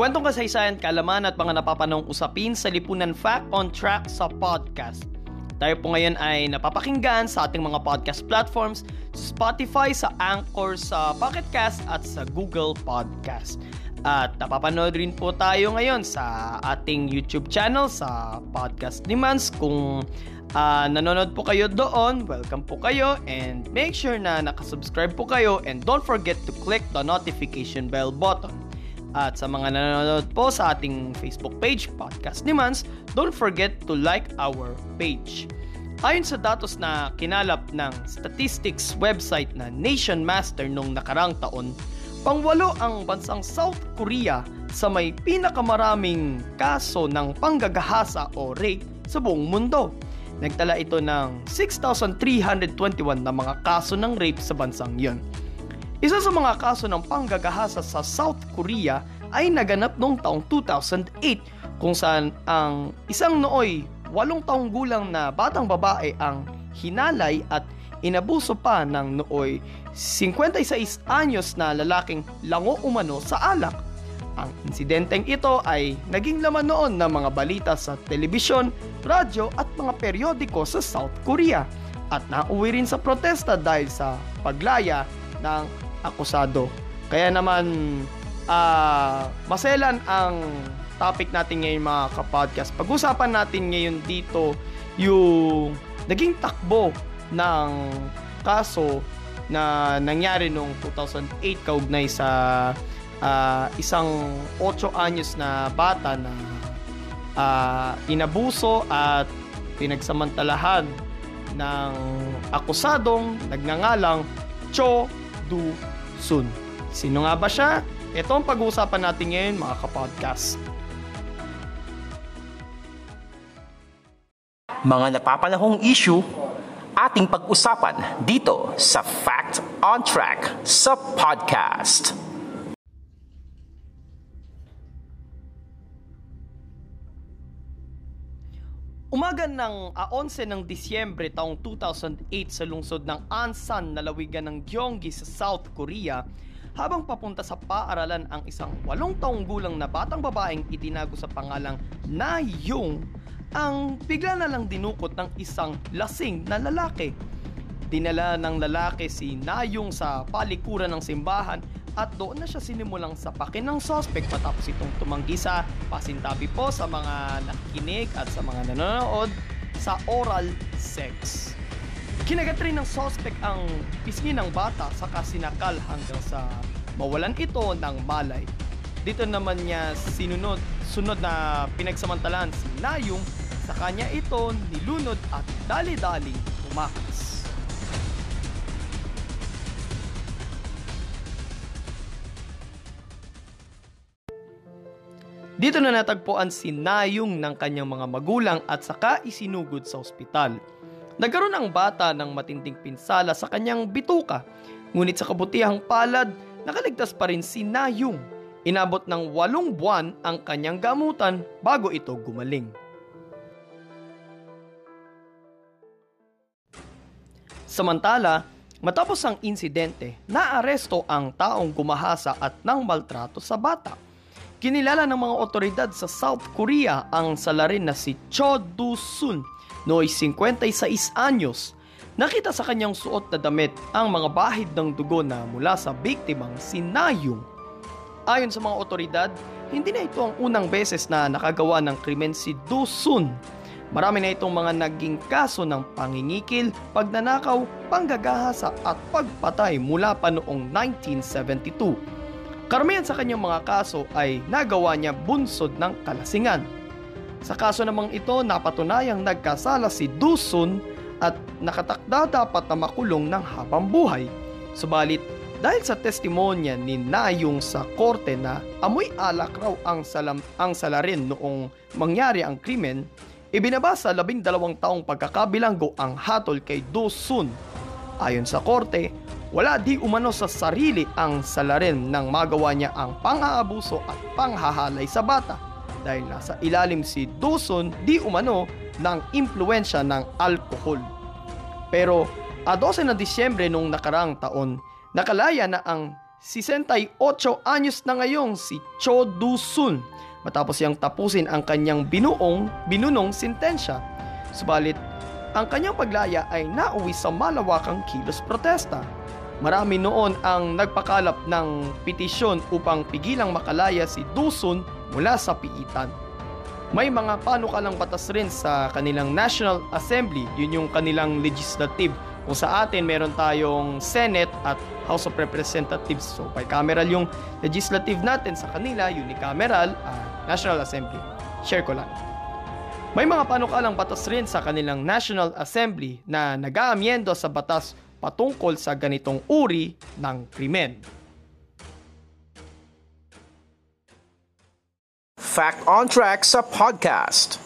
Kwentong kasaysayan, kalaman at mga napapanong usapin sa Lipunan Fact on Track sa podcast. Tayo po ngayon ay napapakinggan sa ating mga podcast platforms, Spotify, sa Anchor, sa Pocket Cast at sa Google Podcast. At napapanood rin po tayo ngayon sa ating YouTube channel sa Podcast Demands. Kung uh, nanonood po kayo doon, welcome po kayo and make sure na nakasubscribe po kayo and don't forget to click the notification bell button. At sa mga nanonood po sa ating Facebook page, Podcast Demands, don't forget to like our page. Ayon sa datos na kinalap ng statistics website na Nation Master nung nakarang taon, pangwalo ang bansang South Korea sa may pinakamaraming kaso ng panggagahasa o rape sa buong mundo. Nagtala ito ng 6,321 na mga kaso ng rape sa bansang yon. Isa sa mga kaso ng panggagahasa sa South Korea ay naganap noong taong 2008 kung saan ang isang nooy walong taong gulang na batang babae ang hinalay at inabuso pa ng nooy 56 anyos na lalaking lango umano sa alak. Ang insidenteng ito ay naging laman noon ng mga balita sa telebisyon, radyo at mga periodiko sa South Korea at nauwi rin sa protesta dahil sa paglaya ng akusado. Kaya naman, uh, maselan ang topic natin ngayon mga kapodcast. Pag-usapan natin ngayon dito yung naging takbo ng kaso na nangyari noong 2008 kaugnay sa uh, isang 8 anyos na bata na uh, inabuso at pinagsamantalahan ng akusadong nagngangalang Cho Du soon. Sino nga ba siya? Ito ang pag-uusapan natin ngayon mga kapodcast. Mga napapanahong issue, ating pag-usapan dito sa Fact on Track sa podcast. Umaga ng 11 ng Disyembre taong 2008 sa lungsod ng Ansan na lawigan ng Gyeonggi sa South Korea, habang papunta sa paaralan ang isang walong taong gulang na batang babaeng itinago sa pangalang Na Yung, ang bigla na lang dinukot ng isang lasing na lalaki. Dinala ng lalaki si Nayong sa palikuran ng simbahan at doon na siya sinimulang sapakin ng sospek matapos itong tumanggi sa pasintabi po sa mga nakikinig at sa mga nanonood sa oral sex. Kinagat rin ng sospek ang pisngi ng bata sa kasinakal hanggang sa mawalan ito ng malay. Dito naman niya sinunod, sunod na pinagsamantalan si Nayong sa kanya ito nilunod at dali-dali tumakas. Dito na natagpuan si Nayong ng kanyang mga magulang at saka isinugod sa ospital. Nagkaroon ang bata ng matinding pinsala sa kanyang bituka, ngunit sa kabutihang palad, nakaligtas pa rin si Nayong. Inabot ng walong buwan ang kanyang gamutan bago ito gumaling. Samantala, matapos ang insidente, naaresto ang taong gumahasa at nang maltrato sa bata. Kinilala ng mga otoridad sa South Korea ang salarin na si Cho Do-sun, nooy 56 anyos. Nakita sa kanyang suot na damit ang mga bahid ng dugo na mula sa biktimang si Nayung. Ayon sa mga otoridad, hindi na ito ang unang beses na nakagawa ng krimen si Do-sun. Marami na itong mga naging kaso ng pangingikil, pagnanakaw, panggagahasa at pagpatay mula pa noong 1972. Karamihan sa kanyang mga kaso ay nagawa niya bunsod ng kalasingan. Sa kaso namang ito, napatunayang nagkasala si Dusun at nakatakda dapat na makulong ng habang buhay. Subalit, dahil sa testimonya ni Nayong sa korte na amoy alak raw ang, salam, ang salarin noong mangyari ang krimen, Ibinaba sa labing dalawang taong pagkakabilanggo ang hatol kay Do Sun. Ayon sa korte, wala di umano sa sarili ang salarin nang magawa niya ang pang-aabuso at panghahalay sa bata dahil nasa ilalim si Dawson di umano ng impluensya ng alkohol. Pero a 12 na Disyembre nung nakarang taon, nakalaya na ang 68 anyos na ngayong si Cho Do-sun matapos siyang tapusin ang kanyang binuong binunong sintensya. Subalit, ang kanyang paglaya ay nauwi sa malawakang kilos protesta Marami noon ang nagpakalap ng petisyon upang pigilang makalaya si Dusun mula sa piitan. May mga panukalang batas rin sa kanilang National Assembly, yun yung kanilang legislative. Kung sa atin, meron tayong Senate at House of Representatives. So, bicameral yung legislative natin sa kanila, unicameral, uh, National Assembly. Share ko lang. May mga panukalang batas rin sa kanilang National Assembly na nag-aamyendo sa batas patungkol sa ganitong uri ng krimen. Fact on Track sa podcast.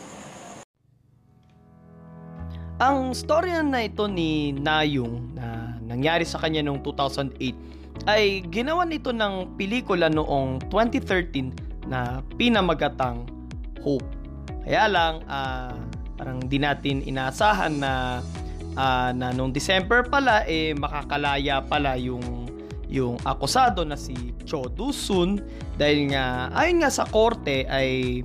Ang storya na ito ni Nayung na nangyari sa kanya noong 2008 ay ginawa nito ng pelikula noong 2013 na pinamagatang Hope. Kaya lang, uh, parang di natin inaasahan na uh, na noong December pala eh makakalaya pala yung yung akusado na si Cho Do-sun dahil nga ayon nga sa korte ay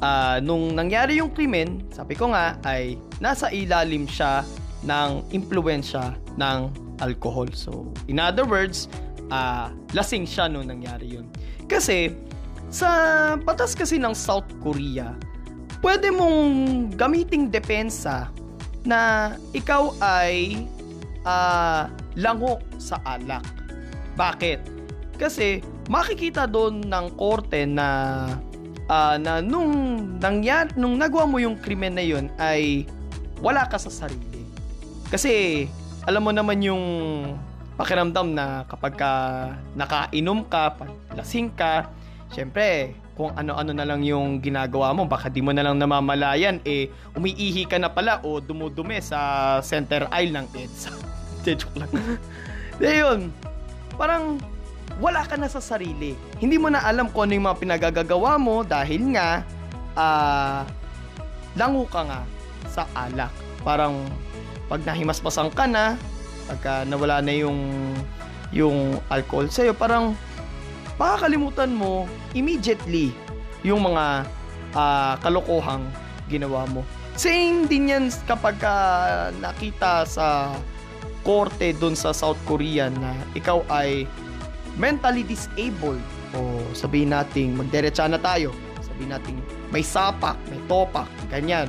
uh, nung nangyari yung krimen, sabi ko nga ay nasa ilalim siya ng impluensya ng alcohol. So, in other words, uh, lasing siya nung nangyari yun. Kasi, sa batas kasi ng South Korea, pwede mong gamiting depensa na ikaw ay uh, lango sa alak. Bakit? Kasi makikita doon ng korte na uh, na nung nangyari nung nagawa mo yung krimen na yun ay wala ka sa sarili. Kasi alam mo naman yung pakiramdam na kapag ka nakainom ka, lasing ka, syempre kung ano-ano na lang yung ginagawa mo, baka di mo na lang namamalayan, eh, umiihi ka na pala o dumudumi sa center aisle ng EDSA. joke lang. De yun, parang wala ka na sa sarili. Hindi mo na alam kung ano yung mga pinagagagawa mo dahil nga, uh, lango ka nga sa alak. Parang pag nahimasmasan ka na, pagka nawala na yung yung alcohol sa'yo, parang makakalimutan mo immediately yung mga uh, kalokohang ginawa mo. Same din yan kapag uh, nakita sa korte doon sa South Korea na ikaw ay mentally disabled o sabihin natin magderecha na tayo sabihin natin may sapak, may topak, ganyan.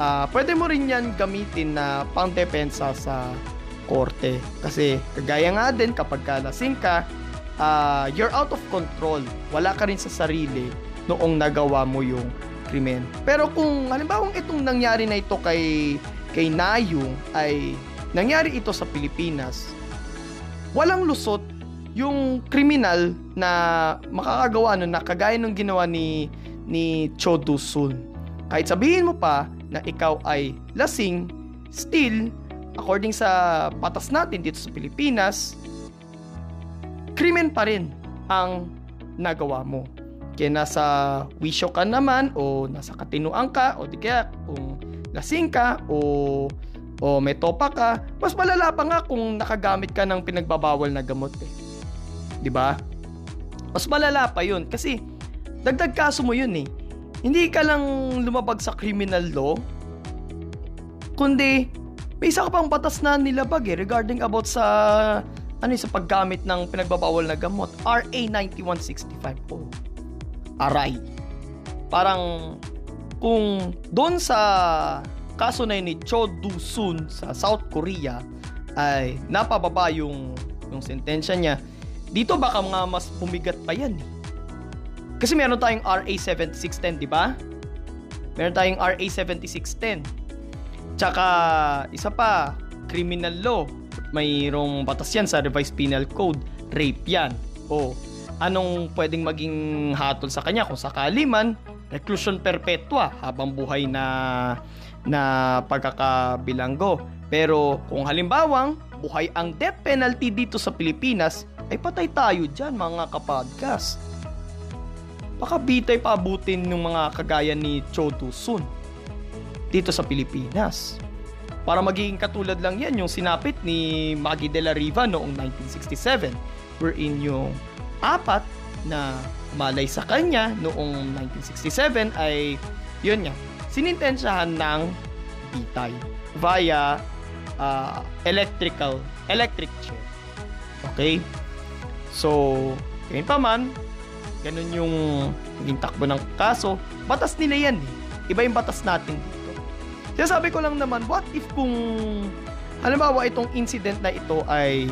Uh, pwede mo rin yan gamitin na pangdepensa sa korte. Kasi kagaya nga din kapag lasing ka, uh, you're out of control. Wala ka rin sa sarili noong nagawa mo yung krimen. Pero kung halimbawa itong nangyari na ito kay kay Nayung ay nangyari ito sa Pilipinas, walang lusot yung kriminal na makakagawa nun na kagaya ng ginawa ni ni Cho Do-sun. Kahit sabihin mo pa na ikaw ay lasing, still, according sa batas natin dito sa Pilipinas, krimen pa rin ang nagawa mo. Kaya nasa wisyo ka naman o nasa katinuan ka o di kaya kung lasing ka o o may topa ka, mas malala pa nga kung nakagamit ka ng pinagbabawal na gamot eh. 'Di ba? Mas malala pa 'yun kasi dagdag kaso mo 'yun eh. Hindi ka lang lumabag sa criminal law, kundi may isa ka pang batas na nilabag eh regarding about sa ano sa paggamit ng pinagbabawal na gamot, RA 9165 po. Aray. Parang kung doon sa kaso na ni Cho Do-sun sa South Korea ay napababa yung yung sentensya niya, dito baka mga mas pumigat pa yan eh. Kasi meron tayong RA 7610, di ba? Meron tayong RA 7610. Tsaka isa pa, criminal law mayroong batas yan sa revised penal code, rape yan. O anong pwedeng maging hatol sa kanya kung sakali man reclusion perpetua habang buhay na na pagkakabilanggo. Pero kung halimbawang buhay ang death penalty dito sa Pilipinas, ay patay tayo dyan mga kapodcast. Baka bitay paabutin ng mga kagaya ni Cho Sun dito sa Pilipinas. Para magiging katulad lang yan yung sinapit ni Maggie de la Riva noong 1967 wherein yung apat na malay sa kanya noong 1967 ay yun nga, sinintensyahan ng bitay via uh, electrical electric chair. Okay? So, ganyan pa man, ganun yung naging takbo ng kaso. Batas nila yan eh. Iba yung batas natin dito. Kaya sabi ko lang naman, what if kung halimbawa itong incident na ito ay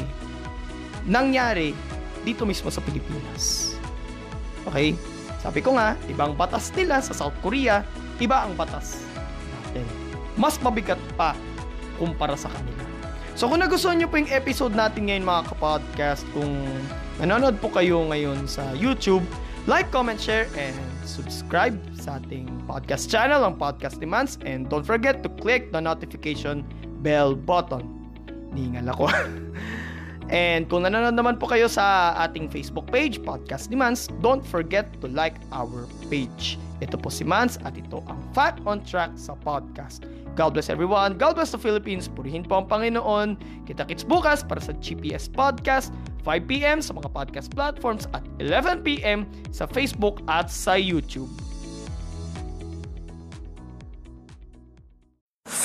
nangyari dito mismo sa Pilipinas. Okay? Sabi ko nga, ibang batas nila sa South Korea, iba ang batas natin. Mas mabigat pa kumpara sa kanila. So kung nagustuhan nyo po yung episode natin ngayon mga kapodcast, kung nanonood po kayo ngayon sa YouTube, like, comment, share, and subscribe sa ating podcast channel, ang Podcast Demands. And don't forget to click the notification bell button. Ningal ako. And kung nanonood naman po kayo sa ating Facebook page, Podcast ni Mans, don't forget to like our page. Ito po si Mans at ito ang Fact on Track sa podcast. God bless everyone. God bless the Philippines. Purihin po ang Panginoon. Kita-kits bukas para sa GPS Podcast, 5pm sa mga podcast platforms at 11pm sa Facebook at sa YouTube.